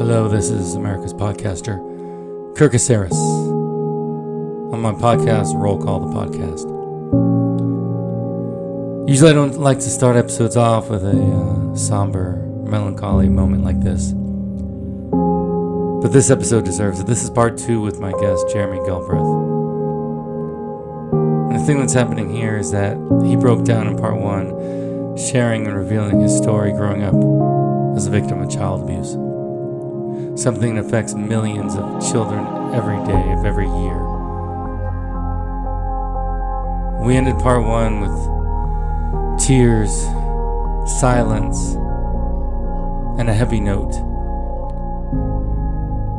Hello, this is America's podcaster, Kirk Aceris. On my podcast, Roll Call the Podcast. Usually I don't like to start episodes off with a uh, somber, melancholy moment like this. But this episode deserves it. This is part two with my guest, Jeremy Galbraith. And the thing that's happening here is that he broke down in part one, sharing and revealing his story growing up as a victim of child abuse something that affects millions of children every day of every year. We ended part one with tears, silence, and a heavy note.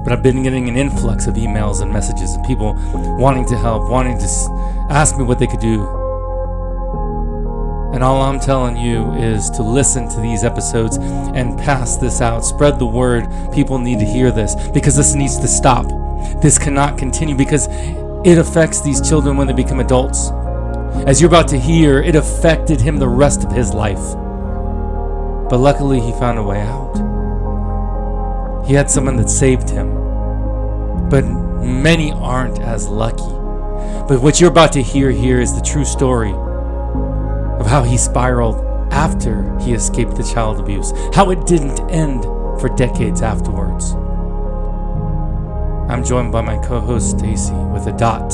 But I've been getting an influx of emails and messages of people wanting to help, wanting to ask me what they could do. And all I'm telling you is to listen to these episodes and pass this out. Spread the word. People need to hear this because this needs to stop. This cannot continue because it affects these children when they become adults. As you're about to hear, it affected him the rest of his life. But luckily, he found a way out. He had someone that saved him. But many aren't as lucky. But what you're about to hear here is the true story of how he spiraled after he escaped the child abuse, how it didn't end for decades afterwards. I'm joined by my co-host Stacy with a dot,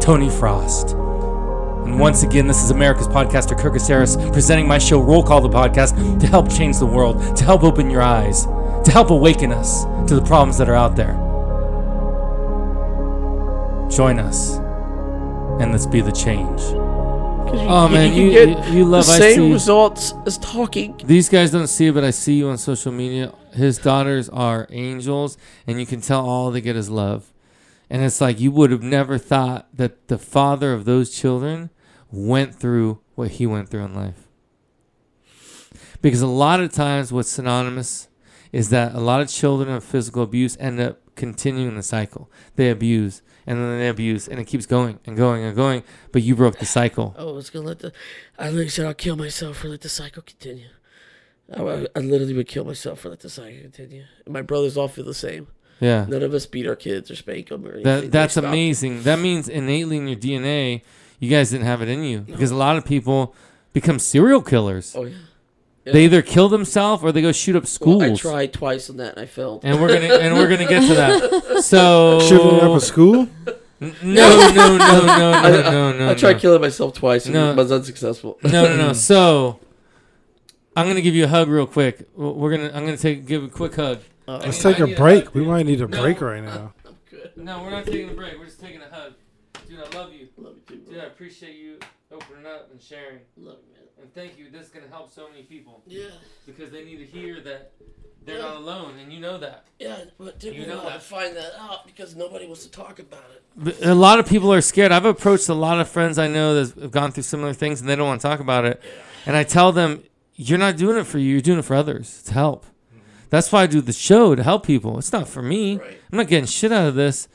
Tony Frost. And once again, this is America's podcaster Kirk Aceris presenting my show Roll Call the Podcast to help change the world, to help open your eyes, to help awaken us to the problems that are out there. Join us and let's be the change. 'Cause oh, you, Oh, man, you, you- get you- you love the I same results as talking. These guys don't see it, but I see you on social media. His daughters are angels, and you can tell all they get is love. And it's like you would have never thought that the father of those children went through what he went through in life. Because a lot of times, what's synonymous is that a lot of children of physical abuse end up continuing the cycle. They abuse, and then they abuse, and it keeps going and going and going. But you broke the cycle. Oh, I was gonna let the. I literally said I'll kill myself or let the cycle continue. I, I, literally would kill myself or let the cycle continue. My brothers all feel the same. Yeah. None of us beat our kids or spank them or anything. That that's amazing. That means innately in your DNA, you guys didn't have it in you because a lot of people become serial killers. Oh yeah. They either kill themselves or they go shoot up schools. Well, I tried twice on that and I failed. and we're gonna and we're gonna get to that. So Shooting up a school? no, no, no, no, no, I, no, no. I tried no. killing myself twice and No. was unsuccessful. No, no, no. So I'm gonna give you a hug real quick. We're gonna I'm gonna take give a quick hug. Uh, Let's take a break. We might need a break right now. No, we're not taking a break. We're just taking a hug. Dude, I love you. Love you too, bro. Dude, I appreciate you opening up and sharing. Love you, man. And thank you. This is gonna help so many people. Yeah, because they need to hear that they're not alone, and you know that. yeah, but dude, You we know want to find that out because nobody wants to talk about it. But a lot of people are scared. I've approached a lot of friends I know that have gone through similar things, and they don't want to talk about it. Yeah. And I tell them, "You're not doing it for you. You're doing it for others to help." Mm-hmm. That's why I do the show to help people. It's not for me. Right. I'm not getting shit out of this.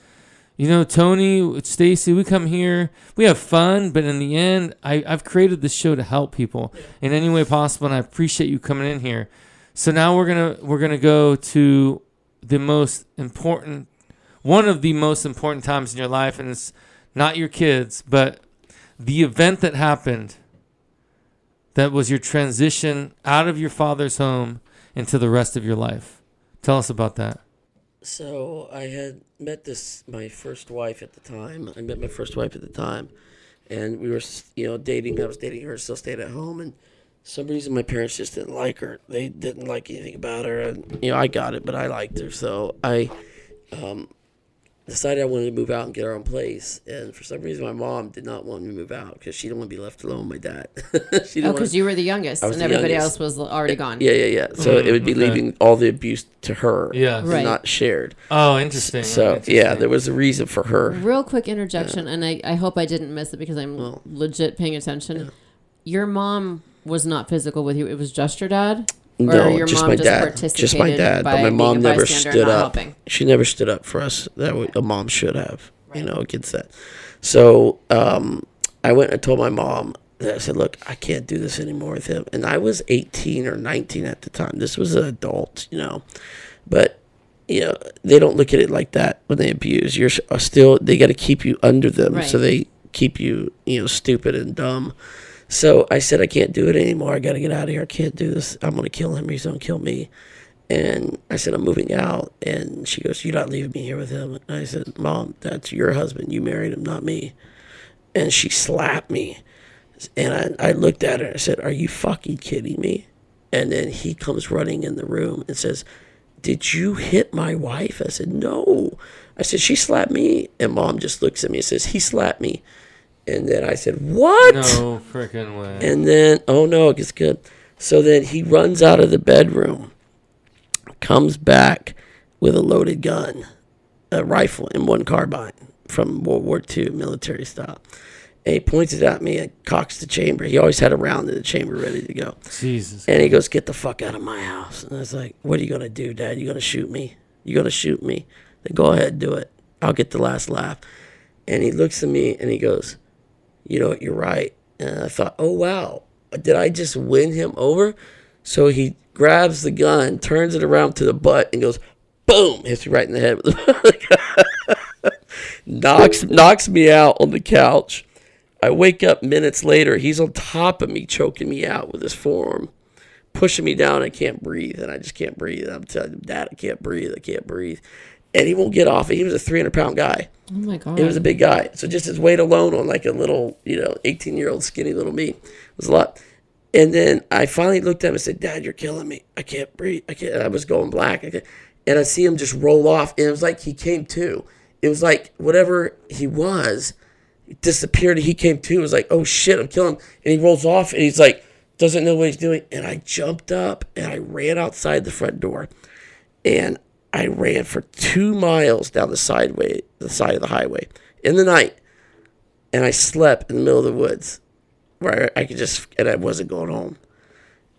You know, Tony, Stacy, we come here, we have fun, but in the end, I, I've created this show to help people in any way possible, and I appreciate you coming in here. So now we're gonna we're gonna go to the most important, one of the most important times in your life, and it's not your kids, but the event that happened that was your transition out of your father's home into the rest of your life. Tell us about that. So I had met this my first wife at the time. I met my first wife at the time, and we were you know dating. I was dating her, still stayed at home, and some reason my parents just didn't like her. They didn't like anything about her, and you know I got it, but I liked her, so I um, decided I wanted to move out and get our own place. And for some reason, my mom did not want me to move out because she didn't want to be left alone with my dad. she Oh, didn't want because you were the youngest, and the everybody youngest. else was already gone. yeah, yeah, yeah. So it would be okay. leaving all the abuse to her, Yeah. and Right. not shared. Oh, interesting. So interesting. yeah, there was a reason for her. Real quick interjection, and I, I hope I didn't miss it because I'm Well, legit paying attention. Your mom was not physical with you; it was just your dad. No, just my just dad. Just my dad. But my mom never stood up. helping. She never stood up for us. That a mom should have, you know, against that. So um, I went and told my mom that I said, "Look, I can't do this anymore with him." And I was 18 or 19 at the time. This was an adult, you know, but you know they don't look at it like that when they abuse. You're uh, still they got to keep you under them, so they keep you, you know, stupid and dumb. So I said, I can't do it anymore. I got to get out of here. I can't do this. I'm going to kill him. He's going to kill me. And I said, I'm moving out. And she goes, You're not leaving me here with him. And I said, Mom, that's your husband. You married him, not me. And she slapped me. And I, I looked at her and I said, Are you fucking kidding me? And then he comes running in the room and says, Did you hit my wife? I said, No. I said, She slapped me. And mom just looks at me and says, He slapped me. And then I said, What? No freaking way. And then, oh no, it gets good. So then he runs out of the bedroom, comes back with a loaded gun, a rifle, and one carbine from World War II military style. And he points it at me and cocks the chamber. He always had a round in the chamber ready to go. Jesus. And he goes, Get the fuck out of my house. And I was like, What are you going to do, Dad? You going to shoot me? You going to shoot me? Then go ahead, do it. I'll get the last laugh. And he looks at me and he goes, You know? You're right. And I thought, Oh, wow. Did I just win him over? So he grabs the gun, turns it around to the butt, and goes, Boom! Hits me right in the head knocks knocks me out on the couch. I wake up minutes later. He's on top of me, choking me out with his forearm, pushing me down. I can't breathe, and I just can't breathe. I'm telling him, Dad, I can't breathe. I can't breathe. And he won't get off. it. He was a 300 pound guy. Oh my god! He was a big guy. So just his weight alone on like a little, you know, 18 year old skinny little me was a lot. And then I finally looked at him and said, Dad, you're killing me. I can't breathe. I can't. I was going black. I. And I see him just roll off. And it was like he came to. It was like whatever he was disappeared. He came to. It was like, oh shit, I'm killing him. And he rolls off and he's like, doesn't know what he's doing. And I jumped up and I ran outside the front door. And I ran for two miles down the sideway, the side of the highway in the night. And I slept in the middle of the woods where I could just, and I wasn't going home.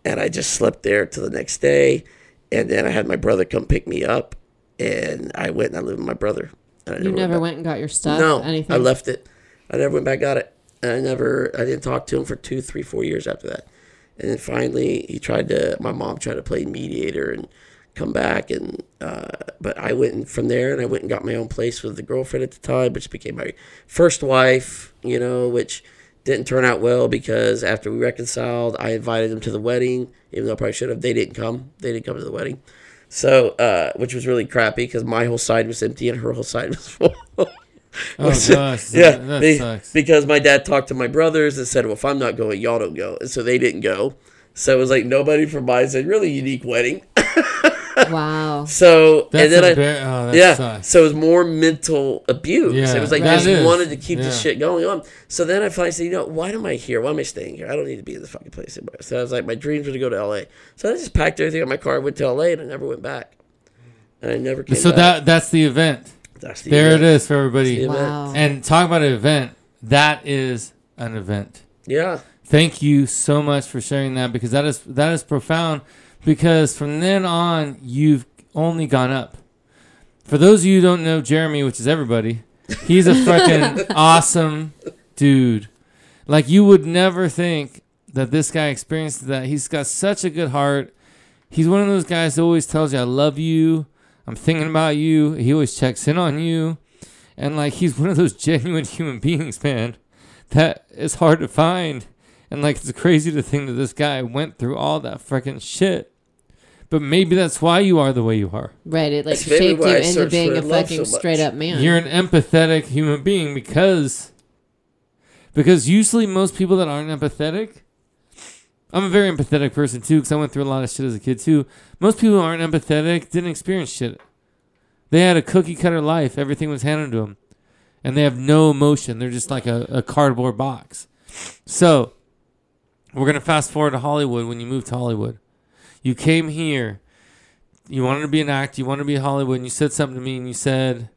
And I just slept there till the next day. And then I had my brother come pick me up. And I went and I lived with my brother. And I you never back. went and got your stuff. No, anything. I left it. I never went back got it. And I never, I didn't talk to him for two, three, four years after that. And then finally, he tried to. My mom tried to play mediator and come back, and uh, but I went from there, and I went and got my own place with the girlfriend at the time, which became my first wife. You know, which didn't turn out well because after we reconciled, I invited them to the wedding, even though I probably should have. They didn't come. They didn't come to the wedding. So, uh, which was really crappy because my whole side was empty and her whole side was full. Oh gosh. yeah, That, that sucks. because my dad talked to my brothers and said, "Well, if I'm not going, y'all don't go," and so they didn't go. So it was like nobody from my side. Really unique wedding. wow. So That's and then a I, bit- oh, that yeah, sucks. so it was more mental abuse. Yeah, it was like that I just is. wanted to keep Yeah. this shit going on. So then I finally said, you know, why am I here? Why am I staying here? I don't need to be in this fucking place anymore. So I was like, my dreams were to go to L.A. So I just packed everything in my car, went to L.A. and I never went back. And I never came So back. that that's the event. That's the There event. it is for everybody. That's the event. Wow. And talk about an event. That is an event. Yeah. Thank you so much for sharing that because that is that is profound. Because from then on, you've only gone up. For those of you who don't know Jeremy, which is everybody, he's a fucking awesome dude. Like you would never think that this guy experienced that. He's got such a good heart. He's one of those guys that always tells you, "I love you. I'm thinking about you." He always checks in on you, And like he's one of those genuine human beings, man, that is hard to find. And like it's crazy to think that this guy went through all that freaking shit. But maybe that's why you are the way you are. Right. It like That's shaped you into being a fucking so straight up man. You're an empathetic human being because because usually most people that aren't empathetic I'm a very empathetic person too because I went through a lot of shit as a kid too. Most people who aren't empathetic didn't experience shit. They had a cookie cutter life. Everything was handed to them. And they have no emotion. They're just like a, a cardboard box. So, we're going to fast forward to Hollywood when you moved to Hollywood. You came here. You wanted to be an actor. You wanted to be in Hollywood. And you said something to me and you said,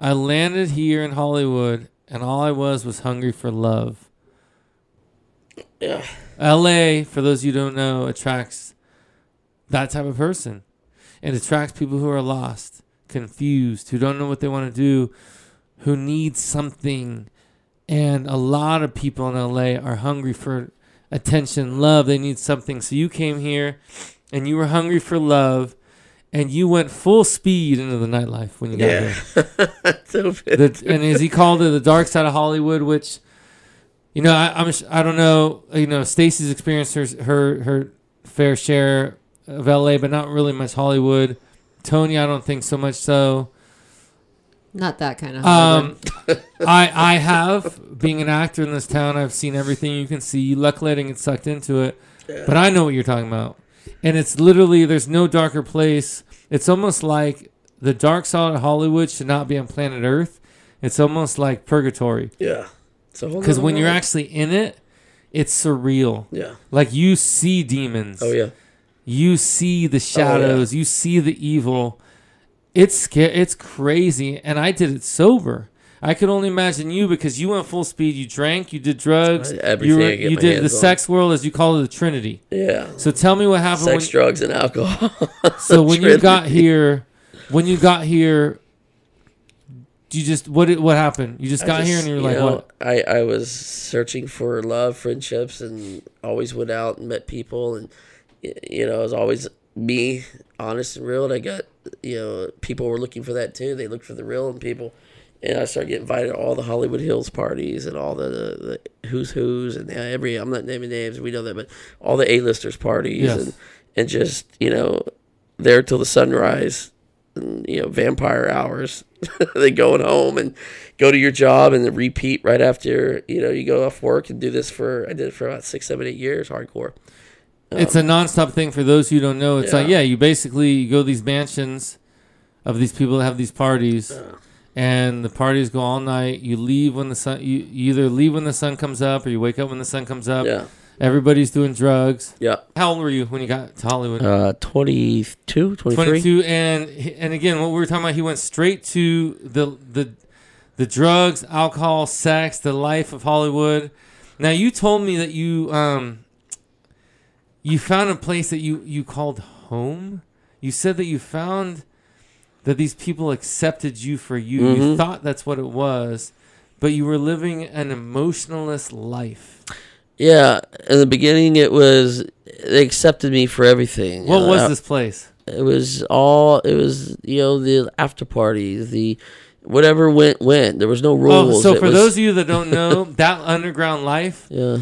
I landed here in Hollywood and all I was was hungry for love. Yeah. LA, for those of you who don't know, attracts that type of person. It attracts people who are lost, confused, who don't know what they want to do, who need something. And a lot of people in LA are hungry for attention, love. They need something. So you came here and you were hungry for love and you went full speed into the nightlife when you got Yeah. here So the, and as he called it, the dark side of Hollywood, which, you know, I, I'm, I don't know, you know, Stacy's experienced her, her, her fair share of LA, but not really much Hollywood. Tony, I don't think so much so. Not that kind of. Um, I, I have being an actor in this town. I've seen everything you can see. Luckily, I didn't get sucked into it, but I know what you're talking about. And it's literally there's no darker place. It's almost like the dark side of Hollywood should not be on planet Earth. It's almost like purgatory. yeah. It's a whole Because when you're actually in it, it's surreal. Yeah. Like you see demons. Oh yeah. You see the shadows. You see the evil. It's scary. It's crazy. And I did it sober. I could only imagine you because you went full speed. You drank. You did drugs. Everything you get you did the on. sex world, as you call it, the Trinity. Yeah. So tell me what happened Sex, when. drugs, and alcohol. So when you got here, when you got here, you just what did, what happened? You just I got here and you were you like, know, what? I, I was searching for love, friendships, and always went out and met people, and you know, it was always me, honest and real. And I got, you know, people were looking for that too. They looked for the real in people, and I started getting invited to all the Hollywood Hills parties and all the, the, the who's who's and uh, every. I'm not naming names, we know that, but all the A-listers parties Yes. and and just you know, there till the sunrise and, you know, vampire hours. then going home and go to your job and then repeat right after, you know, you go off work and do this for, I did it for about six, seven, eight years, hardcore. It's a nonstop thing for those who don't know. It's like, Um, Yeah. yeah, you basically you go to these mansions of these people that have these parties, and the parties go all night. You leave when the sun. You, you either leave when the sun comes up, or you wake up when the sun comes up. Yeah. Everybody's doing drugs. Yeah. How old were you when you got to Hollywood? Uh, 22, 23. 22 and and again what we were talking about he went straight to the the the drugs alcohol sex the life of hollywood now you told me that you um you found a place that you you called home you said that you found that these people accepted you for you you Mhm. thought that's what it was but you were living an emotionalist life Yeah. In the beginning, it was, they accepted me for everything. what Uh, was this place It was all, it was, you know, the after parties, the, whatever went, went. There was no rules. oh so It for was- those of you that don't know that underground life Yeah.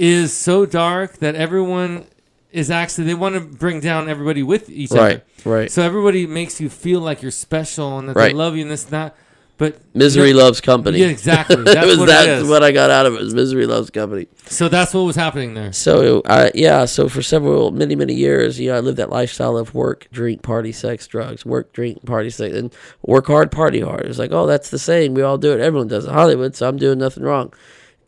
Is so dark that everyone is actually they want to bring down everybody with each Right. other. Right. So everybody makes you feel like you're special and that Right. they love you and this and that. But Misery loves company. Yeah, exactly. That That's was what that's what I got out of it. Was misery loves company. So that's what was happening there. So yeah, so for several many many years, you know, I lived that lifestyle of work, drink, party, sex, drugs, work, drink, party, sex, and work hard, party hard. It's like, oh, that's the same. We all do it. Everyone does it. Hollywood, so I'm doing nothing wrong.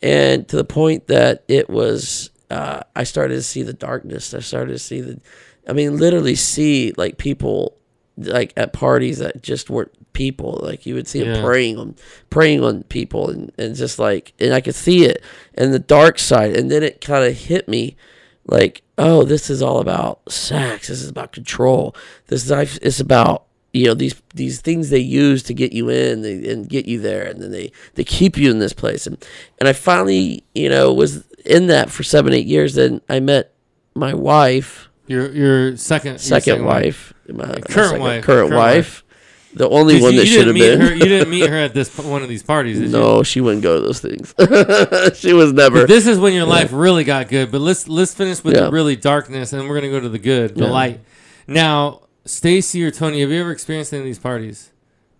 And to the point that it was, uh, I started to see the darkness. I started to see the, I mean, literally see like people like at parties that just weren't people. Like you would see them Yeah. preying on preying on people and, and just like and I could see it and the dark side and then it kind of hit me like oh this is all about sex this is about control this is it's about you know these these things they use to get you in they, and get you there and then they they keep you in this place and and I finally you know was in that for seven eight years then I met my wife Your your second your second wife, my, my Current second- wife. current, Current wife, The only one you, that you should didn't have meet been. her. You didn't meet her at this one of these parties. Did you? no, she wouldn't go to those things. she was never. This is when your life really got good. But let's let's finish with Yeah. the really darkness, and we're gonna go to the good, the Yeah. light. Now, Stacy or Tony, have you ever experienced any of these parties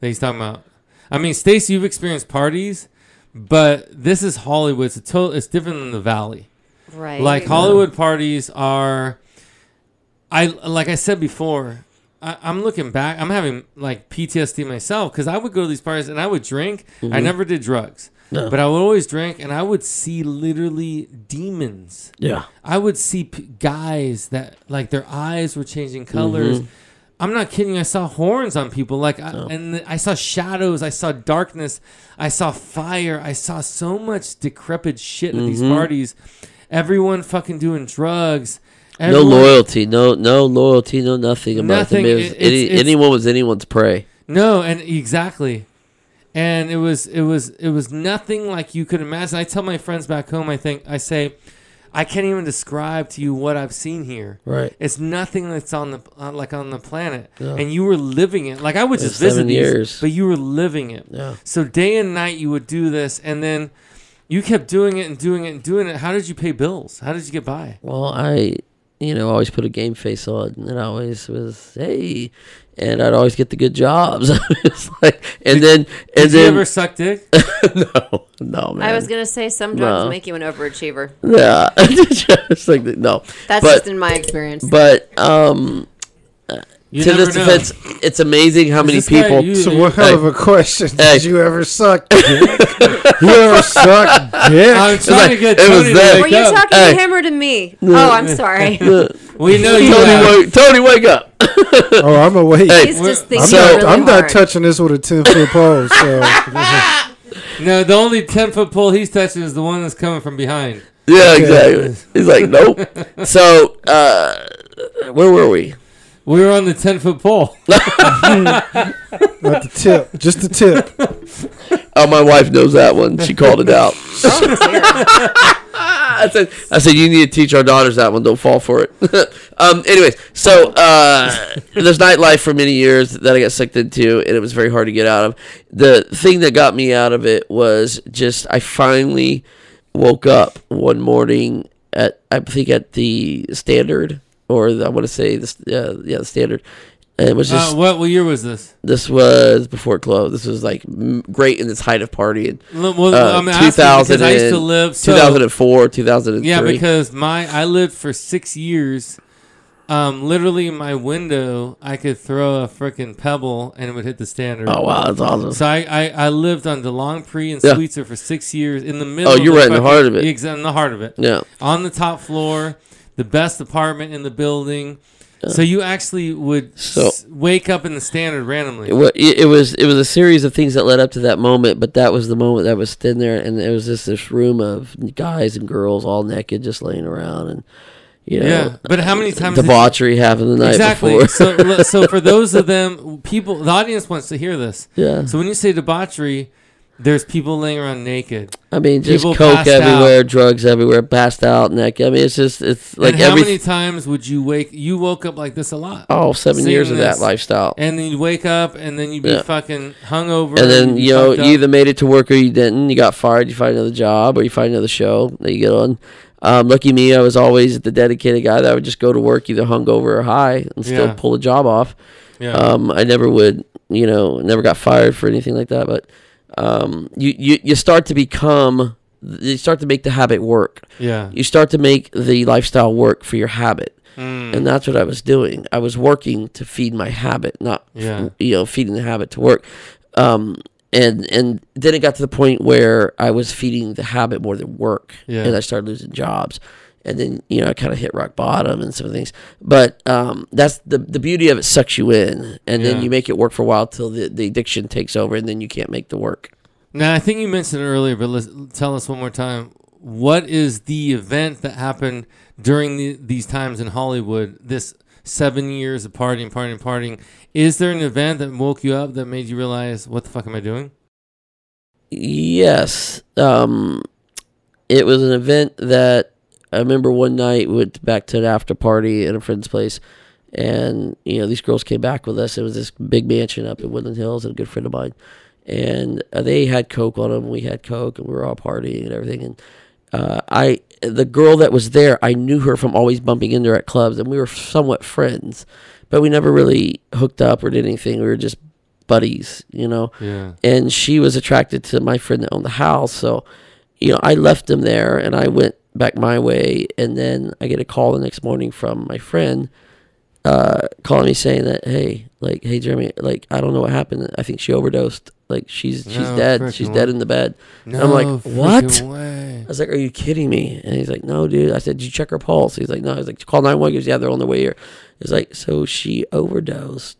that he's talking about? I mean, Stacy, you've experienced parties, but this is Hollywood. It's a total. It's different than the Valley. Right. Like Hollywood parties are. I like I said before. I, I'm looking back. I'm having like PTSD myself because I would go to these parties and I would drink. I never did drugs, No. but I would always drink, and I would see literally demons. yeah. I would see p- guys that like their eyes were changing colors. Mm-hmm. I'm not kidding. I saw horns on people, like, I, and I saw shadows. I saw darkness. I saw fire. I saw so much decrepit shit at these Mm-hmm. parties. Everyone fucking doing drugs. No loyalty. No no loyalty. No nothing about Nothing. them. It was It- any, it's- anyone was anyone's prey. No, and exactly. And it was it was it was nothing like you could imagine. I tell my friends back home, I think I say, I can't even describe to you what I've seen here. Right. It's nothing that's on the uh, like on the planet, and you were living it. Like I would just visit these, years. but you were living it. Yeah. So day and night you would do this, and then you kept doing it and doing it and doing it. How did you pay bills? How did you get by? Well, I, you know, always put a game face on, and I always was hey, and I'd always get the good jobs. like, and then, and Did you then, ever suck dick? no, no, man. I was gonna say some drugs No. make you an overachiever. yeah, it's like no, That's But- just in my experience. but um, You to never this know. defense, it's amazing how many people. you- So what hell of a question? Hey. Did you ever suck dick? you ever suck dick? I'm trying like- to get it was Tony to that- Were you up. talking Hey. to him or to me? Oh, I'm sorry. We know you. Tony, wake, Tony, wake up! oh, I'm awake. Hey. He's We're- just I'm thinking So- not. really I'm hard. not touching this with a ten foot pole. So No, the only ten foot pole he's touching is the one that's coming from behind. Yeah, Okay. exactly. He's like, nope. so, uh, where were we? We were on the ten foot pole. not the tip, just the tip. Oh, my wife knows that one. She called it out. I said, I said, you need to teach our daughters that one. Don't fall for it. um, anyways, so uh, there's nightlife for many years that I got sucked into, and it was very hard to get out of. The thing that got me out of it was just I finally woke up one morning at I think at the Standard, or I want to say the uh, yeah the Standard. And it was just Uh, what, what year was this? this was before it closed. This was like m- great in its height of partying. Well, Uh, I'm asking because I used to live. So, 2004, 2003. yeah, because my I lived for six years. Um, literally, in my window, I could throw a freaking pebble and it would hit the standard. Oh wow, that's awesome. So I, I, I lived on De Longpre and Yeah. Sweetzer for six years in the middle. Oh, you're right in the heart of it. Exa- in the heart of it. Yeah. On the top floor, the best apartment in the building. So you actually would So- s- wake up in the standard randomly. It, it it was it was a series of things that led up to that moment, but that was the moment that I was sitting there, and it was just this room of guys and girls all naked, just laying around, and you know, Yeah, but how many times you- debauchery happened the night exactly. before. so, so for those of them, people, the audience wants to hear this. yeah, So when you say debauchery, there's people laying around naked. I mean, just people coke everywhere, drugs everywhere, passed out, naked. I mean, it's just it's like and how every many times would you wake? You woke up like this a lot. oh seven years of that lifestyle. And then you'd wake up, and then you'd be Yeah. fucking hungover. and then you'd you know you either made it to work or you didn't. You got fired. You find another job or you find another show that you get on. Um, lucky me, I was always the dedicated guy that would just go to work either hungover or high and still Yeah. pull a job off. yeah. Um, I never would, you know, never got fired for anything like that. But um, you, you you start to become, you start to make the habit work. yeah. You start to make the lifestyle work for your habit. Mm. And that's what I was doing. I was working to feed my habit, not Yeah. you know feeding the habit to work. Um, and and then it got to the point where I was feeding the habit more than work, Yeah. and I started losing jobs. And then you know I kind of hit rock bottom and some things. But um, that's the the beauty of it sucks you in, and Yeah. then you make it work for a while till the, the addiction takes over, and then you can't make the work. Now I think you mentioned it earlier, but let's tell us one more time. What is the event that happened during the, these times in Hollywood? This seven years of partying, partying, partying. Is there an event that woke you up that made you realize what the fuck am I doing? Yes. Um, it was an event that I remember one night we went back to an after party at a friend's place, and you know these girls came back with us. It was this big mansion up in Woodland Hills, and a good friend of mine, and uh, they had coke on them. We had coke, and we were all partying and everything. And uh, I, the girl that was there, I knew her from always bumping into her at clubs, and we were somewhat friends, but we never really hooked up or did anything. We were just buddies, you know Yeah. and she was attracted to my friend that owned the house. So, you know, I left him there and I went back my way. And then I get a call the next morning from my friend, uh, calling me saying that, hey, like, hey, Jeremy, like, I don't know what happened. I think she overdosed. Like, she's she's No dead. She's dead in the bed. No I'm like, what? way. I was like, "Are you kidding me?" And he's like, "No, dude." I said, "Did you check her pulse?" He's like, "No." I was like, "Call nine one." He goes, "Yeah, they're on their way here." He's like, "So she overdosed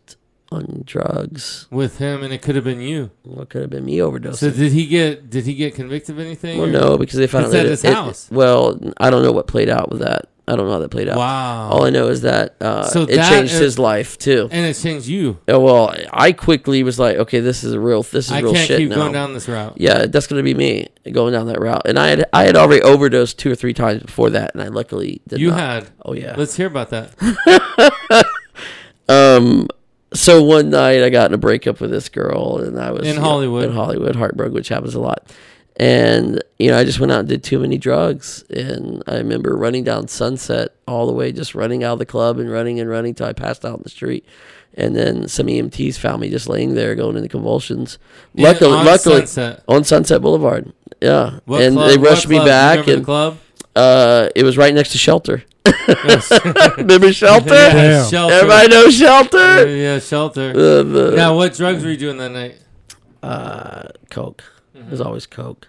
on drugs. With him, and it could have been you. What could have been me overdosing?" So did he get? Did he get convicted of anything? Well, or- no, because they found It's out at his it- it- house. well, I don't know what played out with that. I don't know how that played out. Wow. All I know is that uh, So it that changed is- his life too. and it changed you. Oh, well, I quickly was like, okay, this is a real, this is I real can't shit keep now. going down this route. Yeah, that's gonna be me going down that route. And I had, I had already overdosed two or three times before that, and I luckily did You not. had. Oh yeah. Let's hear about that. Um. So one night I got in a breakup with this girl, and I was In you know, Hollywood. in Hollywood, heartbroken, which happens a lot. And you know, I just went out and did too many drugs, and I remember running down Sunset all the way, just running out of the club and running and running till I passed out in the street. And then some EMTs found me just laying there, going into convulsions. In- Luckily, on luckily Sunset. on Sunset Boulevard. Yeah, What and club- they rushed me club? Do you back, and club. Uh, it was right next to Shelter. Yes. Remember Shelter? yeah, Damn. shelter. Everybody knows Yeah, Shelter. yeah, shelter. Uh, the- now, what drugs were you doing that night? uh, Coke. It was always Coke.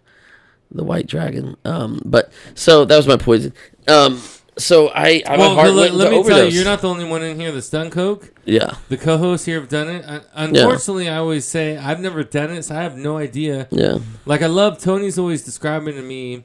The White Dragon. Um, but so that was my poison. Um, so I, I well, heart let, went let into me tell you, you're not the only one in here that's done coke. Yeah, The co-hosts here have done it. Un- Unfortunately, I always say I've never done it, so I have no idea. yeah. Like I love Tony's always describing to me w-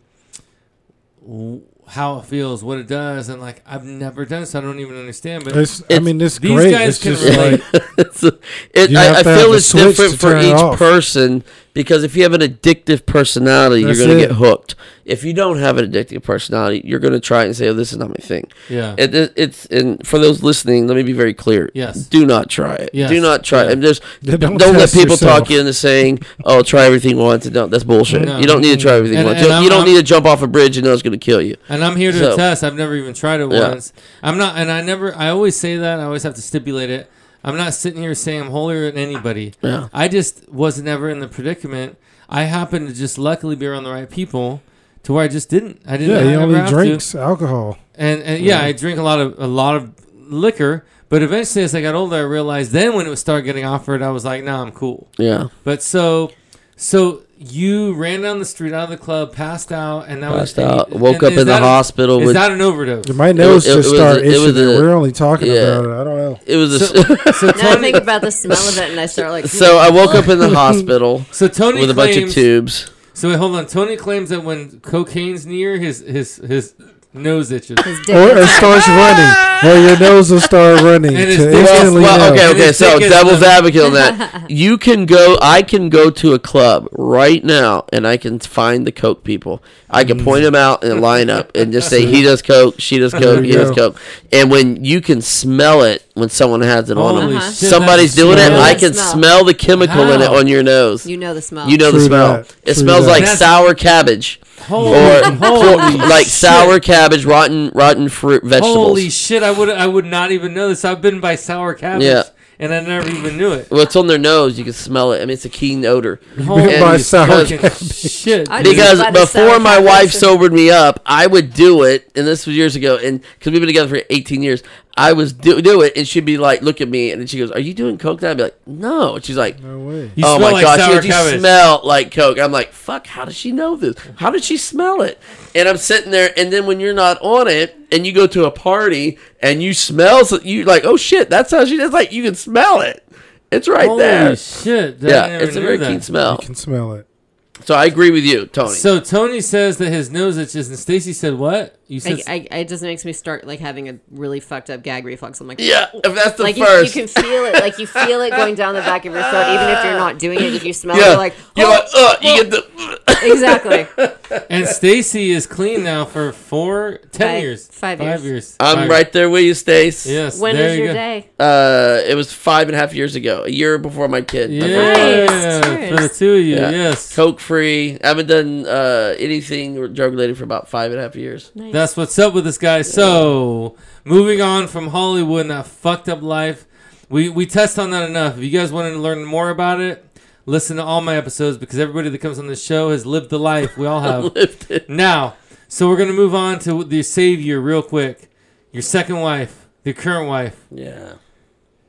how it feels, what it does, and like I've never done it, so I don't even understand. But It's, I mean, it's these great. guys It's can just relate. like it's a, it, I, I feel it's different for turn it each off. person because if you have an addictive personality, That's you're going to get hooked. If you don't have an addictive personality, you're going to try and say, "Oh, this is not my thing." yeah, It, it, it's and for those listening, let me be very clear. Yes. Do not try it. Yes. Do not try Yeah. it. And just don't, don't let people yourself. talk you into saying, "Oh, try everything once." And don't. That's bullshit. No. You don't need to try everything And- once. and You, you don't I'm- need to jump off a bridge and know it's going to kill you. and I'm here to So- attest. I've never even tried it Yeah. once. I'm not, and I never. I always say that. I always have to stipulate it. I'm not sitting here saying I'm holier than anybody. Yeah. I just was never in the predicament. I happened to just luckily be around the right people to where I just didn't. I didn't. yeah, he only have to. drinks alcohol. And, and yeah, I drink a lot of a lot of liquor. But eventually, as I got older, I realized then when it was started getting offered, I was like, "Nah, I'm cool." Yeah. But so, so you ran down the street out of the club, passed out, and that was Passed and out. you- Woke and up in the a- hospital Is with. that an overdose? My nose it just was started it itching. was a- we're only talking yeah. about it. I don't know. it was a. So, so Now I think about the smell of it, and I start like. so I woke up in the hospital so Tony with a bunch of tubes. So wait, hold on. Tony claims that when cocaine's near, his his his nose itches. Or it is- starts running. Or your nose will start running And it's to different. instantly well, know. okay, And okay. his So dick is devil's the- advocate on that. You can go. I can go to a club right now, and I can find the coke people. I can point them out in a lineup and just say he does coke, she does coke, he you does go. coke. And when you can smell it when someone has it on Holy them, Uh-huh. shit! somebody's that doing it. smells- I can smell. smell the chemical in it How? on your nose. You know the smell. You know the True smell. that. It True smells that. like That's- sour cabbage. Holy, Or holy like shit. sour cabbage, rotten, rotten fruit, vegetables. Holy shit! I would I would not even know this. I've been by sour cabbage, Yeah. and I never even knew it. Well, it's on their nose. You can smell it. I mean, it's a keen odor. Holy by sour fucking shit! I Because before my wife sobered me up, I would do it, and this was years ago, and because we've been together for 18 years, I was do, do it, and she'd be like, look at me, and then she goes, "Are you doing coke?" now?" I'd be like, "No," and she's like, No way. You "Oh my like gosh, sour you, you smell like coke." I'm like, "Fuck, how does she know this? How did she smell it?" And I'm sitting there, and then when you're not on it, and you go to a party, and you smell, so you like, "Oh shit, that's how she does." Like you can smell it. It's right there. Holy there. shit! I Yeah, it's a very that. keen smell. You can smell it. So I agree with you, Tony. So Tony says that his nose itches, and Stacy said what? You said I, I, it just makes me start like having a really fucked up gag reflex. I'm like, Yeah, if that's the like you, first. you can feel it, like you feel it going down the back of your throat, even if you're not doing it. If you smell it, yeah, you're like, you're oh, like, uh, you get the. exactly. and Stacy is clean now for four, ten Five- years, five years. years. I'm Five- right there with you, Stace. Yes. When there is you your go. day? Uh, it was five and a half years ago, a year before my kid. my Yeah, Nice. for the two of you. Yeah. Yes. Coke free. I haven't done uh, anything drug related for about five and a half years. Nice. That's what's up with this guy. So, moving on from Hollywood and that fucked up life, we we test on that enough. If you guys want to learn more about it, listen to all my episodes because everybody that comes on this show has lived the life we all have. Lived it. now, so we're gonna move on to the savior real quick. Your second wife, the current wife, Yeah,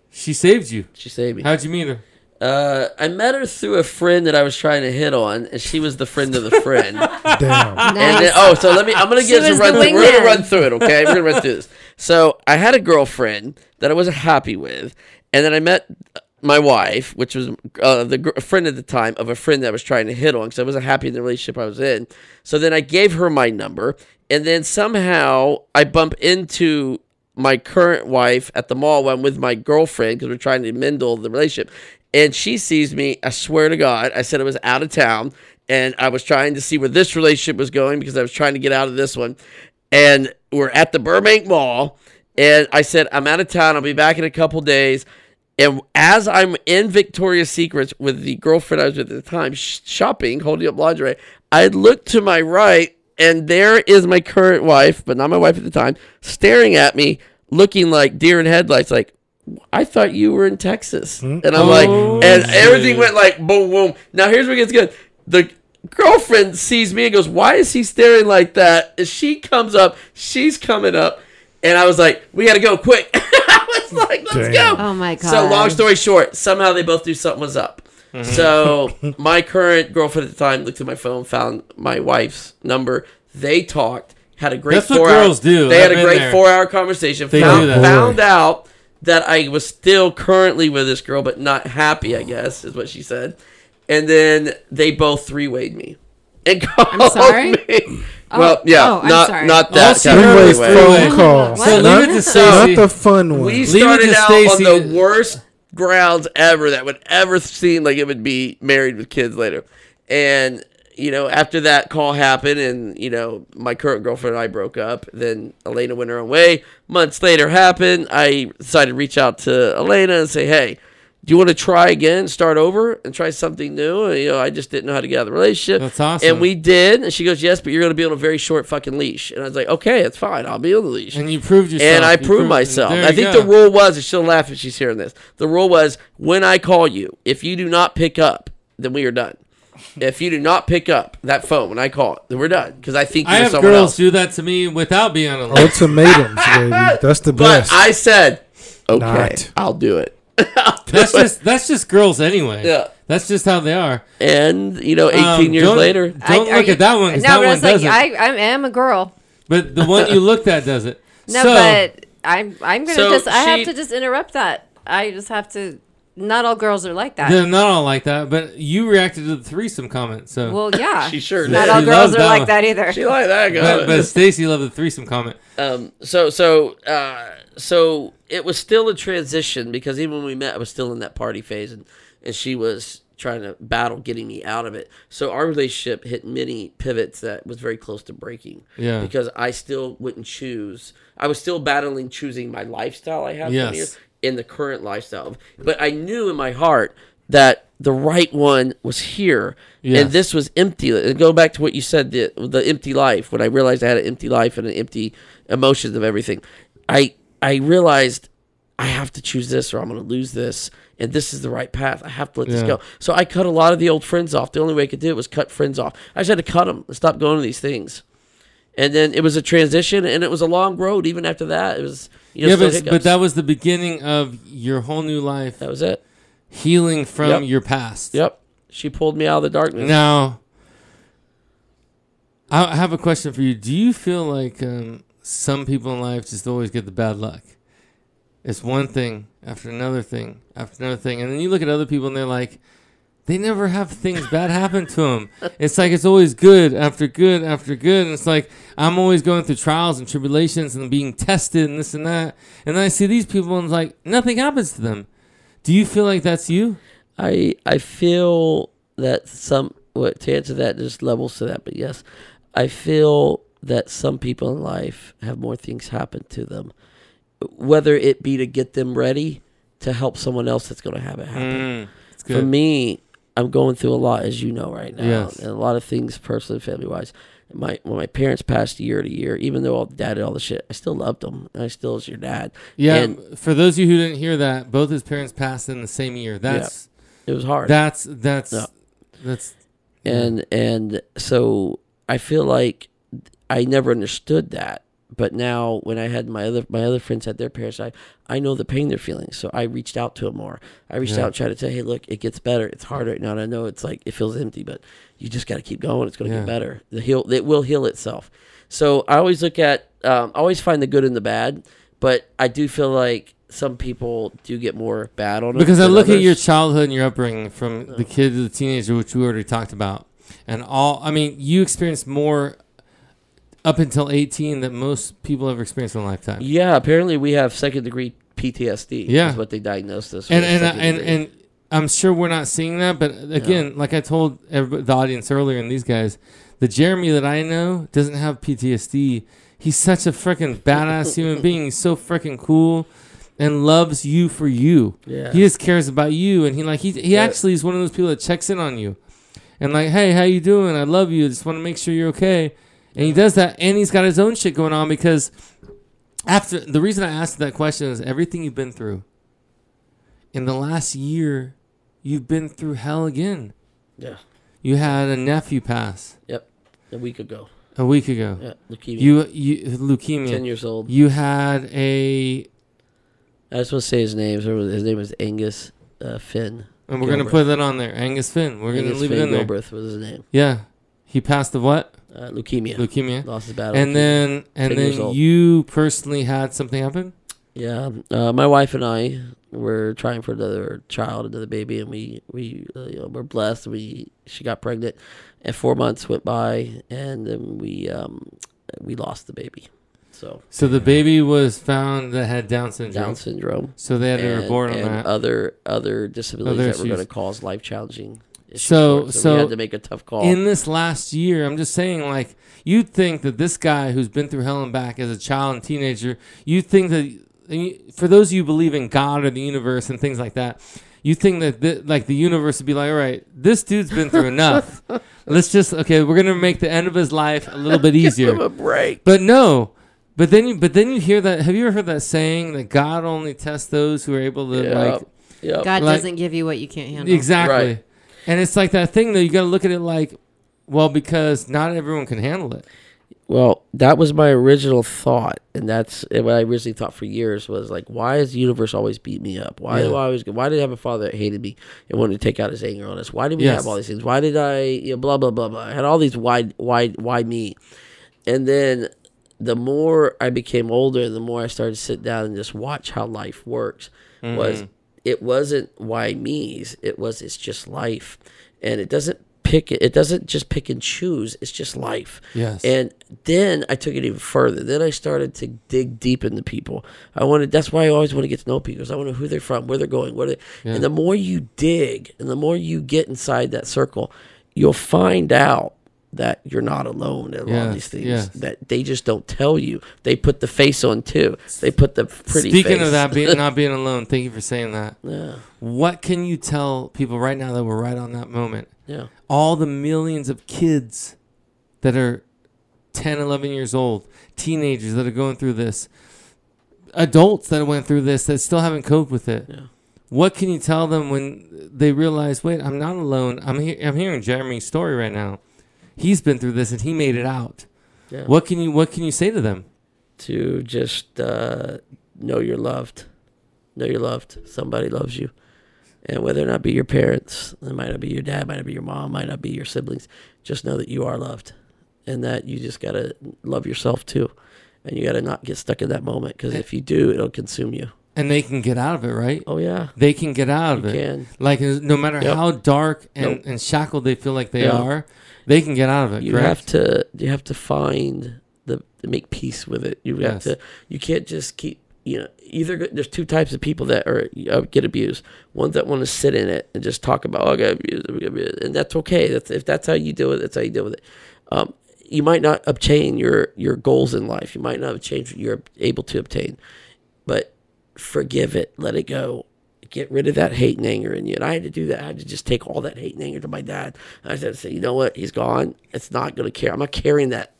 she saved you. she saved me. How'd you meet her? Uh, I met her through a friend that I was trying to hit on, and she was the friend of the friend. Damn. And then, oh, so let me. I'm gonna She give some was run. Through, we're gonna run through it, okay? We're gonna run through this. So I had a girlfriend that I wasn't happy with, and then I met my wife, which was uh, the gr- friend at the time of a friend that I was trying to hit on because I wasn't happy in the relationship I was in. So then I gave her my number, and then somehow I bump into my current wife at the mall when I'm with my girlfriend because we're trying to mendel the relationship. And she sees me, I swear to God, I said I was out of town and I was trying to see where this relationship was going because I was trying to get out of this one. And we're at the Burbank Mall, and I said, I'm out of town. I'll be back in a couple days. And as I'm in Victoria's Secrets with the girlfriend I was with at the time, sh- shopping, holding up lingerie, I looked to my right, and there is my current wife, but not my wife at the time, staring at me, looking like deer in headlights, like, I thought you were in Texas. Hmm? And I'm like, Oh, and shit. everything went like boom, boom. Now here's where it gets good. The girlfriend sees me and goes, Why is he staring like that? And she comes up, she's coming up, and I was like, We gotta go quick. I was like, Let's Damn. go. Oh my god. So long story short, somehow they both knew something was up. Mm-hmm. So my current girlfriend at the time looked at my phone, found my wife's number. They talked, had a great That's what girls hour, do. They had I've a great there. four hour conversation. They found, do that. found out that I was still currently with this girl, but not happy. I guess is what she said. And then they both three wayed me. And called sorry? me. Oh, well, yeah, oh, I'm not sorry. not that Also, kind of Three-way three-way. phone call. So leave Not, it to Stacy. not the fun one. We Leave it started to out Stacy. on the worst grounds ever that would ever seem like it would be married with kids later. And you know, after that call happened, and you know, my current girlfriend and I broke up. Then Elena went her own way. Months later happened. I decided to reach out to Elena and say, "Hey, do you want to try again, start over, and try something new?" And, you know, I just didn't know how to get out of the relationship. That's awesome. And we did. And she goes, "Yes, but you're going to be on a very short fucking leash." And I was like, "Okay, it's fine. I'll be on the leash." And you proved yourself. and I You proved myself. I think go. the rule was, and she'll laugh if she's hearing this. The rule was when I call you, if you do not pick up, then we are done. If you do not pick up that phone when I call it, then we're done. Because I think I you're have someone girls else. do that to me without being on a list. Ultimatums, baby. That's the But best. I said, okay, Not. I'll do it. That's just that's just girls anyway. Yeah. That's just how they are. And you know, 18 Um, years later, Don't I- are look you- at that one. 'cause No, that but one it's like doesn't. I, I am a girl. but the one you looked at does it. No, so, but I'm I'm gonna So just I she- have to just interrupt that. I just have to. Not all girls are like that. they're not all like that. But you reacted to the threesome comment. So, well, yeah. she sure Not all She girls are that like one. that either. She like that guy. but, but Stacy loved the threesome comment. um, so so uh, so it was still a transition because even when we met, I was still in that party phase, and and she was trying to battle getting me out of it. So our relationship hit many pivots that was very close to breaking. Yeah. because I still wouldn't choose. I was still battling choosing my lifestyle I have Yes. In the current lifestyle, but I knew in my heart that the right one was here, Yes. and this was empty. And go back to what you said, the the empty life. When I realized I had an empty life and an empty emotions of everything, I I realized I have to choose this or I'm going to lose this, and this is the right path. I have to let this go. So I cut a lot of the old friends off. The only way I could do it was cut friends off. I just had to cut them and stop going to these things. And then it was a transition, and it was a long road. Even after that, it was you yeah, but, but that was the beginning of your whole new life, that was it. healing from Yep. your past. Yep, she pulled me out of the darkness. Now, I have a question for you. Do you feel like um, some people in life just always get the bad luck? It's one thing after another thing after another thing, and then you look at other people and they're like, they never have things bad happen to them. It's like it's always good after good after good. And it's like I'm always going through trials and tribulations and being tested and this and that. And then I see these people and it's like nothing happens to them. Do you feel like that's you? I I feel that some what to answer that there's levels to that, but yes, I feel that some people in life have more things happen to them, whether it be to get them ready to help someone else that's going to have it happen. Mm, it's For good. me, I'm going through a lot, as you know, right now, Yes. and a lot of things personally, family wise. My when my parents passed year to year, even though all dad did all the shit, I still loved them, I still was your dad. yeah. and for those of you who didn't hear that, both his parents passed in the same year. That's it was hard. that's that's Yeah. that's and and so I feel like I never understood that. But now, when I had my other my other friends had their parents, I I know the pain they're feeling, so I reached out to them more. I reached Yeah. out tried to say, hey, look, it gets better. It's hard right now, and I know it's like it feels empty, but you just got to keep going. It's going to Yeah. get better. The heal it will heal itself. So I always look at, um, I always find the good and the bad, but I do feel like some people do get more bad on it because I look at your childhood and your upbringing from the kid to the teenager, which we already talked about, and all. I mean, you experienced more up until eighteen that most people ever experienced in a lifetime. Yeah, apparently we have second degree PTSD. Yeah. is what they diagnosed us. and with, and second and and I'm sure we're not seeing that, but again, like I told the audience earlier, and these guys, the Jeremy that I know doesn't have PTSD. He's such a freaking badass human being. He's so freaking cool, and loves you for you. Yeah. He just cares about you, and he like he he Yeah. actually is one of those people that checks in on you, and like, hey, how you doing? I love you. Just want to make sure you're okay. And he does that, and he's got his own shit going on because after the reason I asked that question is everything you've been through. In the last year, you've been through hell again. yeah, You had a nephew pass yep, a week ago. a week ago. Yeah, leukemia. You you leukemia. ten years old. You had a, I just want to say his name. His name is Angus uh, Finn. and we're gonna put that on there. Angus Finn. We're gonna Angus leave Finn it in there. Gilbreth was his name. Yeah, he passed the what? Uh, leukemia. Leukemia. Lost his battle. And then and then you personally had something happen. yeah, uh, my wife and I were trying for another child, another baby, and we we uh, you know, were blessed. We she got pregnant, and four months went by, and then we um we lost the baby. So So the baby was found that had Down syndrome. Down syndrome. So they had to and, report on and that. other other disabilities Other that were going to cause life challenging. Issues So- for so we had to make a tough call. in this last year, I'm just saying, like, you'd think that this guy who's been through hell and back as a child and teenager, you'd think that, for those of you who believe in God or the universe and things like that, you think that, thi- like, the universe would be like, all right, this dude's been through enough. Let's just, okay, we're going to make the end of his life a little bit Give him easier. a break. But no. But then you, but then you hear that. Have you ever heard that saying that God only tests those who are able to like Yep. Yep. God Like- doesn't give you what you can't handle. Exactly. Right. And it's like that thing though, you gotta look at it like, well, because not everyone can handle it. Well, that was my original thought, and that's what I originally thought for years was like, why does the universe always beat me up? Why do I always? Why did I have a father that hated me and wanted to take out his anger on us? Why did we Yes. have all these things? Why did I? You know, blah blah blah blah. I had all these why why why me, and then the more I became older, the more I started to sit down and just watch how life works. Mm-hmm. Was it wasn't why me's? It was it's just life, and it doesn't pick it. It doesn't just pick and choose. It's just life. Yes. And then I took it even further. Then I started to dig deep into people. I wanted. That's why I always want to get to know people. 'cause I want to know who they're from, where they're going, what. They, Yeah. And the more you dig, and the more you get inside that circle, you'll find out that you're not alone in a lot of these things. yes. That they just don't tell you. They put the face on too. They put the pretty. Speaking face. of that, being not being alone, thank you for saying that. yeah, What can you tell people right now that we're right on that moment? yeah, All the millions of kids that are 10, 11 years old, teenagers that are going through this, adults that went through this that still haven't coped with it. Yeah. What can you tell them when they realize, wait, I'm not alone. I'm he- I'm hearing Jeremy's story right now. He's been through this and he made it out. yeah. What can you What can you say to them? to just uh, know you're loved. Know you're loved. Somebody loves you. And whether or not be your parents, it might not be your dad, might not be your mom, might not be your siblings, just know that you are loved. And that you just got to love yourself too. And you got to not get stuck in that moment because if you do, it'll consume you. And they can get out of it, right? Oh yeah. They can get out of You it. can. Like uh, no matter Yep. how dark and, Nope. and shackled they feel like they Yeah. are, they can get out of it. You correct? have to you have to find the make peace with it. You have Yes. to you can't just keep you know either there's two types of people that are uh, get abused. Ones that want to sit in it and just talk about oh, I got abused, I got abused," and that's okay. That's if that's how you do it. That's how you deal with it. Um, you might not obtain your your goals in life. You might not obtain what you're able to obtain, but forgive it. Let it go. Get rid of that hate and anger in you. And I had to do that. I had to just take all that hate and anger to my dad. I to say, you know what? He's gone. It's not going to care. I'm not carrying that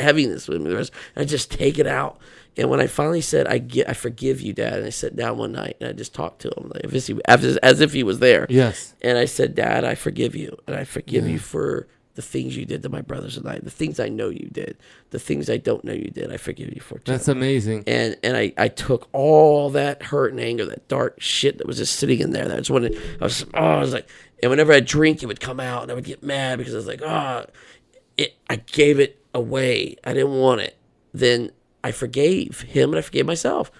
heaviness with me. I just take it out. And when I finally said, "I get, I forgive you, Dad," and I sat down one night and I just talked to him like as, he, as, as if he was there. Yes. And I said, Dad, I forgive you. And I forgive you for the things you did to my brothers and I, the things I know you did, the things I don't know you did. I forgive you for. Too. That's amazing. and and I, I took all that hurt and anger, that dark shit that was just sitting in there. That's when it, I was oh, I was like, and whenever I drink, it would come out, and I would get mad because I was like, oh, it. I gave it away. I didn't want it. Then I forgave him, and I forgave myself.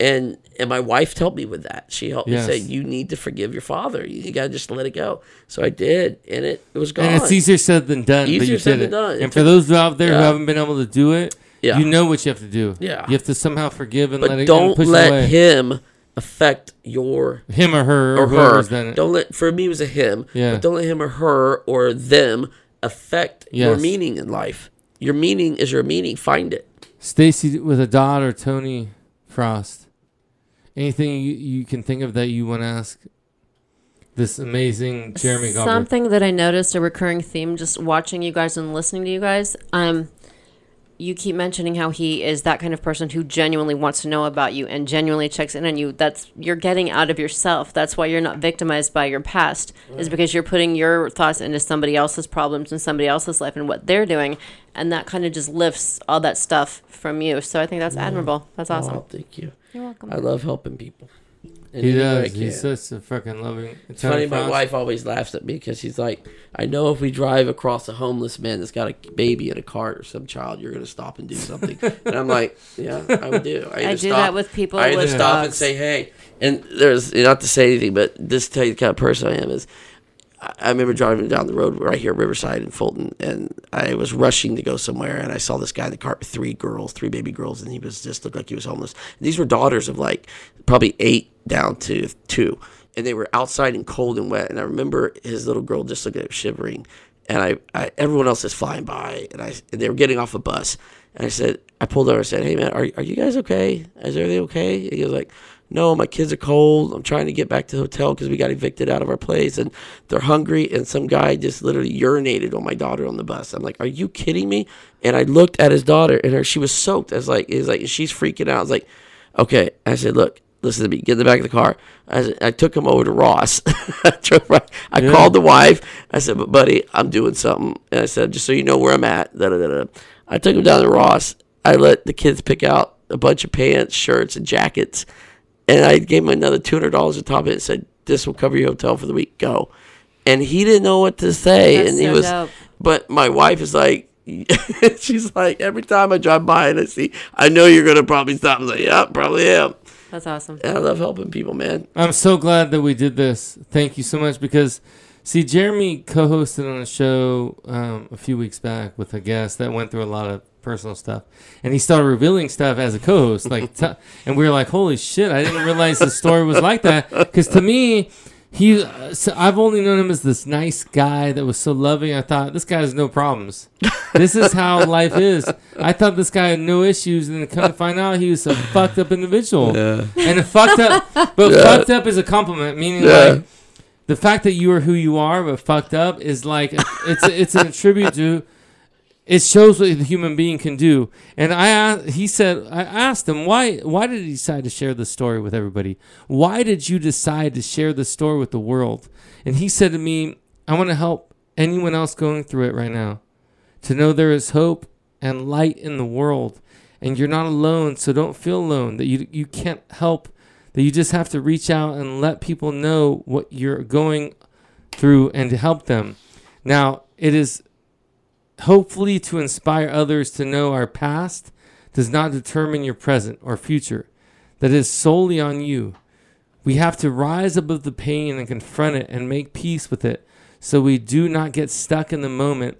And and my wife helped me with that. She helped Yes. me say, "You need to forgive your father. You, gotta just let it go." So I did, and it, it was gone. And it's easier said than done. but Easier you said did than it. done. And for those out there who haven't been able to do it, Yeah. you know what you have to do. Yeah. You have to somehow forgive and let it don't let away. him affect your him or her or, or her. Don't let for me it was a him. Yeah. But don't let him or her or them affect your meaning in life. Your meaning is your meaning. Find it. Stacy with a dot or Tony Frost. Anything you, you can think of that you want to ask this amazing Jeremy Gobber? Something that I noticed a recurring theme just watching you guys and listening to you guys. Um, you keep mentioning how he is that kind of person who genuinely wants to know about you and genuinely checks in on you. That's you're getting out of yourself. That's why you're not victimized by your past. Is because you're putting your thoughts into somebody else's problems and somebody else's life and what they're doing, and that kind of just lifts all that stuff from you. So I think that's admirable. That's oh, awesome. Oh, thank you. You're welcome. I love helping people. In he any way I does. He's can. such a fucking loving. It's funny. My wife always laughs at me because she's like, "I know if we drive across a homeless man that's got a baby in a cart or some child, you're gonna stop and do something." and I'm like, "Yeah, I would do. I either do that with people I either with stop and say, "Hey," and there's not to say anything, but this to tell you the kind of person I am is. I- I remember driving down the road right here at Riverside in Fulton, and I was rushing to go somewhere, and I saw this guy in the cart with three girls, three baby girls, and he was just looked like he was homeless. these were daughters of like probably eight down to two, and they were outside and cold and wet. And I remember his little girl just looking at him shivering, and I, I everyone else is flying by, and I and they were getting off a bus, and I said, I pulled over and said, Hey man, are are you guys okay? Is everything okay? And he was like. No, my kids are cold. I'm trying to get back to the hotel because we got evicted out of our place and they're hungry. And some guy just literally urinated on my daughter on the bus. I'm like, Are you kidding me? And I looked at his daughter and her, she was soaked. I was like, It's like, she's freaking out. I was like, Okay. I said, Look, listen to me. Get in the back of the car. I, I took him over to Ross. I, drove right- I Yeah. called the wife. I said, But buddy, I'm doing something. And I said, Just so you know where I'm at. Da, da, da, da. I took him down to Ross. I let the kids pick out a bunch of pants, shirts, and jackets and I gave him another two hundred dollars on top of it and said, "This will cover your hotel for the week. Go." And he didn't know what to say, That's and he so was. dope. But my wife is like, she's like, every time I drive by and I see, I know you're gonna probably stop. I'm like, yeah, probably am. That's awesome. And I love helping people, man. I'm so glad that we did this. Thank you so much because, see, Jeremy co-hosted on a show um, a few weeks back with a guest that went through a lot of personal stuff, and he started revealing stuff as a co-host, like, t- and we were like, "Holy shit! I didn't realize the story was like that." Because to me, he, uh, so I've only known him as this nice guy that was so loving. I thought this guy has no problems. This is how life is. I thought this guy had no issues, and then come to find out he was a fucked up individual. Yeah. And a fucked up, but fucked up is a compliment, meaning Yeah. like the fact that you are who you are, but fucked up is like it's it's a attribute to. It shows what the human being can do. And I, he said, I asked him why. Why did he decide to share the story with everybody? Why did you decide to share the story with the world? And he said to me, I want to help anyone else going through it right now to know there is hope and light in the world and you're not alone so don't feel alone that you you can't help that you just have to reach out and let people know what you're going through and to help them now it is hopefully to inspire others to know our past does not determine your present or future that is solely on you. We have to rise above the pain and confront it and make peace with it so we do not get stuck in the moment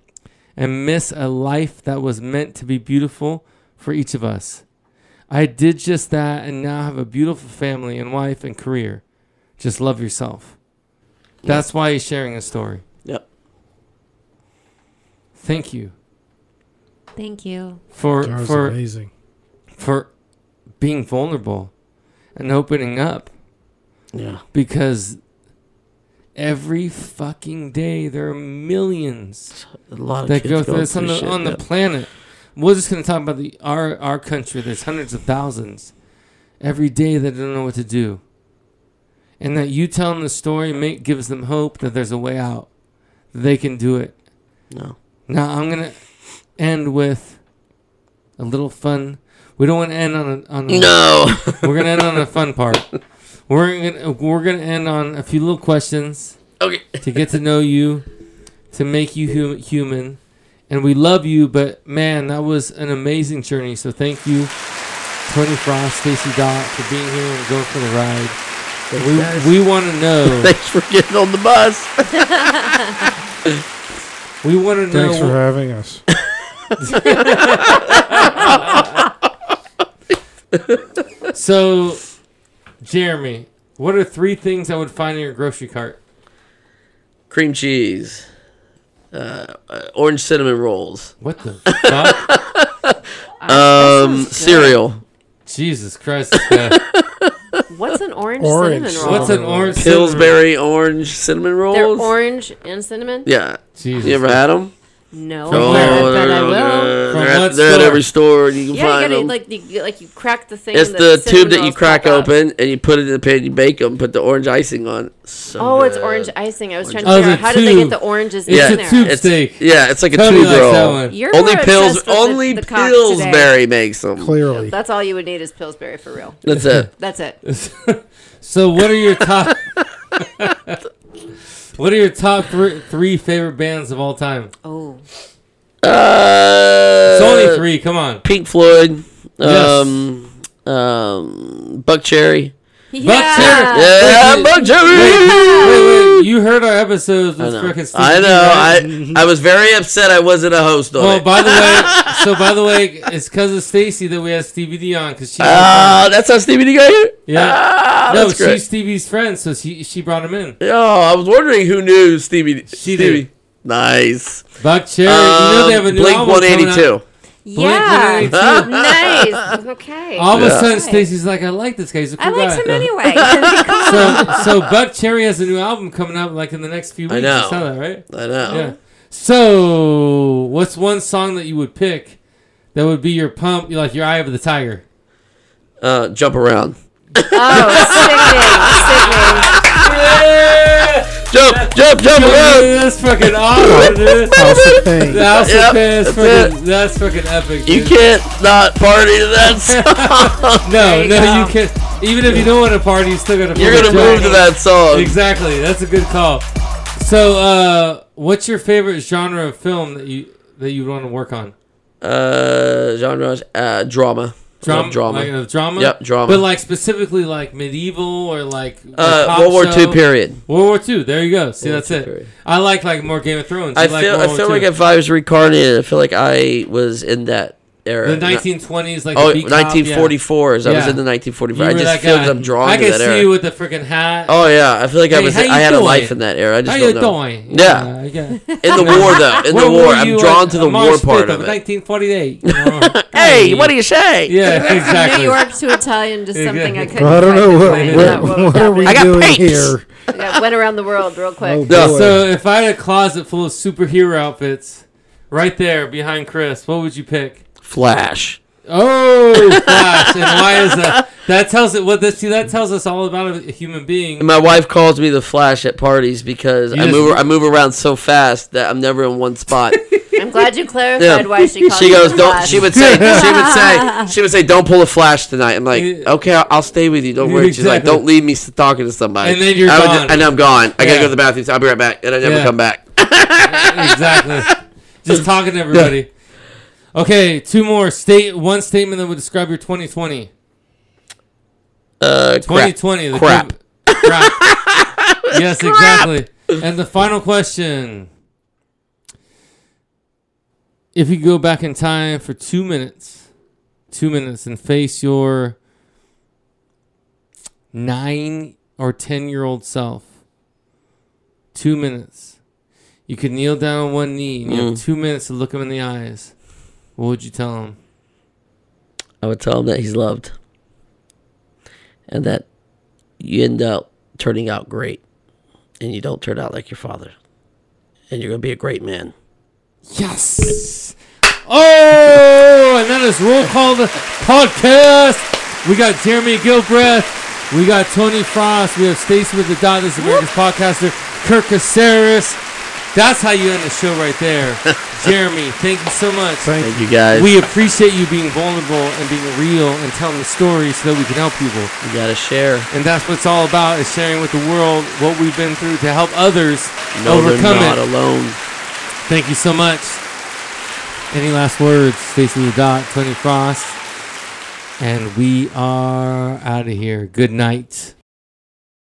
and miss a life that was meant to be beautiful for each of us. I did just that and now have a beautiful family and wife and career. Just love yourself. That's why he's sharing his story. Yep. Thank you Thank you. for That was for amazing. for being vulnerable and opening up Yeah. because every fucking day there are millions A lot of that kids go through this on the shit, on the yep. planet. We're just gonna talk about the our our country. There's hundreds of thousands every day that don't know what to do, and that you telling the story make gives them hope that there's a way out. That they can do it. No. Now I'm gonna end with a little fun. We don't want to end on a on a, No. We're gonna end on a fun part. We're gonna we're gonna end on a few little questions okay. to get to know you, to make you hu- human, and we love you. But man, that was an amazing journey. So thank you, Tony Frost, Stacy Dot, for being here and going for the ride. We we want to know. Thanks for getting on the bus. We want to know. Thanks for having us. So, Jeremy, what are three things I would find in your grocery cart? Cream cheese. Uh, uh, orange cinnamon rolls. What the fuck? Um, cereal. Jesus Christ! This guy. What's an orange, Orange cinnamon roll? What's an orange? cinnamon- Pillsbury orange cinnamon rolls. They're orange and cinnamon? Yeah. Jesus. You ever had them? No. From but where? I bet I will. They're, From at, what they're at store? every store. and You can Yeah, you find gotta them. like you, like you crack the thing. it's and the tube that you crack pop out. open and you put it in the pan. You bake them. Put the orange icing on. So Oh, it's orange icing. I was trying to Oh, figure the out how did they get the oranges It's in a there. tube It's, steak. yeah, it's like a Tony tube roll. You're Only more pills. obsessed with the- Only the cock Pillsbury today. makes them. Clearly. That's all you would need is Pillsbury for real. That's it. That's it. so, what are your top? what are your top three, three favorite bands of all time? Oh, Uh, It's only three. Come on. Pink Floyd. Yes. Um, um, Buckcherry. Yeah. Cherry. Yeah, wait, Buckcherry. Wait, wait, wait! You heard our episodes I with know. frickin' Steve I D, know. right? I I was very upset I wasn't a host on Well, it. by the way, so by the way, it's because of Stacy that we have Stevie D on because she. Ah, that's how Stevie D got here. yeah. Ah, no, that's great. she's Stevie's friend, so she she brought him in. Oh, I was wondering who knew Stevie. She Stevie. did. Nice. Buckcherry, you know they have a Um, new Blink album One Eighty coming Two. Out. Yeah. Blink nice. Okay. All of a Yeah. sudden, Stacy's like, "I like this guy. He's a cool I liked guy." him anyway. so, so Buckcherry has a new album coming out like in the next few weeks. I know. You saw that, right? I know. Yeah. So, what's one song that you would pick that would be your pump, like your eye of the tiger? Uh, jump around. oh, Jump, jump, jump Dude, that's fucking awesome, dude. House of Pain. The House of Pain is that's fucking, that's fucking epic. You can't not party to that song. No, no, go. you can't. Even if you don't want to party, you still gotta. You're gonna move to that song. Exactly. That's a good call. So, uh, what's your favorite genre of film that you that you want to work on? Uh, genre, uh, drama. Drama, Love drama. like, uh, drama. Yep, drama. But like specifically like medieval or like uh, World War show? II period. World War Two. There you go. See, World that's it. Period. I like like more Game of Thrones. I like feel, World I feel II. like if I was reincarnated, I feel like I was in that era. the 1920s, like Oh, the beat cop, 1944s. I was in the Yeah. 1944. I just feel guy. I'm drawn I to can see era. you with the freaking hat. Oh yeah, I feel like I was. how you I had a life in that era. I just How don't you know. doing? Yeah. yeah. In the war though, in the war, were I'm drawn to the March war part of it. 1948. you know? Hey, what do you say? Yeah, exactly. New. York to Italian to something I couldn't. I don't know what, define. what, Yeah, what, would that are we be? I got doing here. Yeah, went around the world real quick. Oh, So if I had a closet full of superhero outfits, right there behind Chris, what would you pick? Flash. Oh, Flash! and why is that? That tells it what this. See, that tells us all about a, a human being. And my wife calls me the Flash at parties because You I just- move I move around so fast that I'm never in one spot. I'm glad you clarified Yeah. why she called She you goes, the don't. Flash. She would say, she would say, she would say, don't pull a flash tonight. I'm like, Yeah. okay, I'll, I'll stay with you. Don't worry. She's like, Exactly. don't leave me s- talking to somebody. And then you're I would gone. ju- and I'm gone. I gotta go to the bathroom. So I'll be right back, and I never Yeah. come back. exactly. Just talking to everybody. Okay, two more. State one statement that would describe your 2020. Uh, crap. 2020. The Crap. crap. yes, exactly. And the final question. If you go back in time for two minutes, two minutes, and face your nine or 10 year old self, two minutes, you could kneel down on one knee and you have two minutes to look him in the eyes. What would you tell him? I would tell him that he's loved, and that you end up turning out great, and you don't turn out like your father, and you're gonna be a great man. Yes. Oh, and that is roll call the podcast. We got Jeremy Gilbreth. We got Tony Frost. We have Stacy with the dot. This is America's podcaster. Kirk Caceres. That's how you end the show right there. Jeremy, thank you so much. Thank Thank you guys. We appreciate you being vulnerable and being real and telling the story so that we can help people. you gotta share. And that's what it's all about is sharing with the world what we've been through to help others No, they're overcome not it. alone. Thank you so much. Any last words? Stacy the Dot, Tony Frost. And we are out of here. Good night.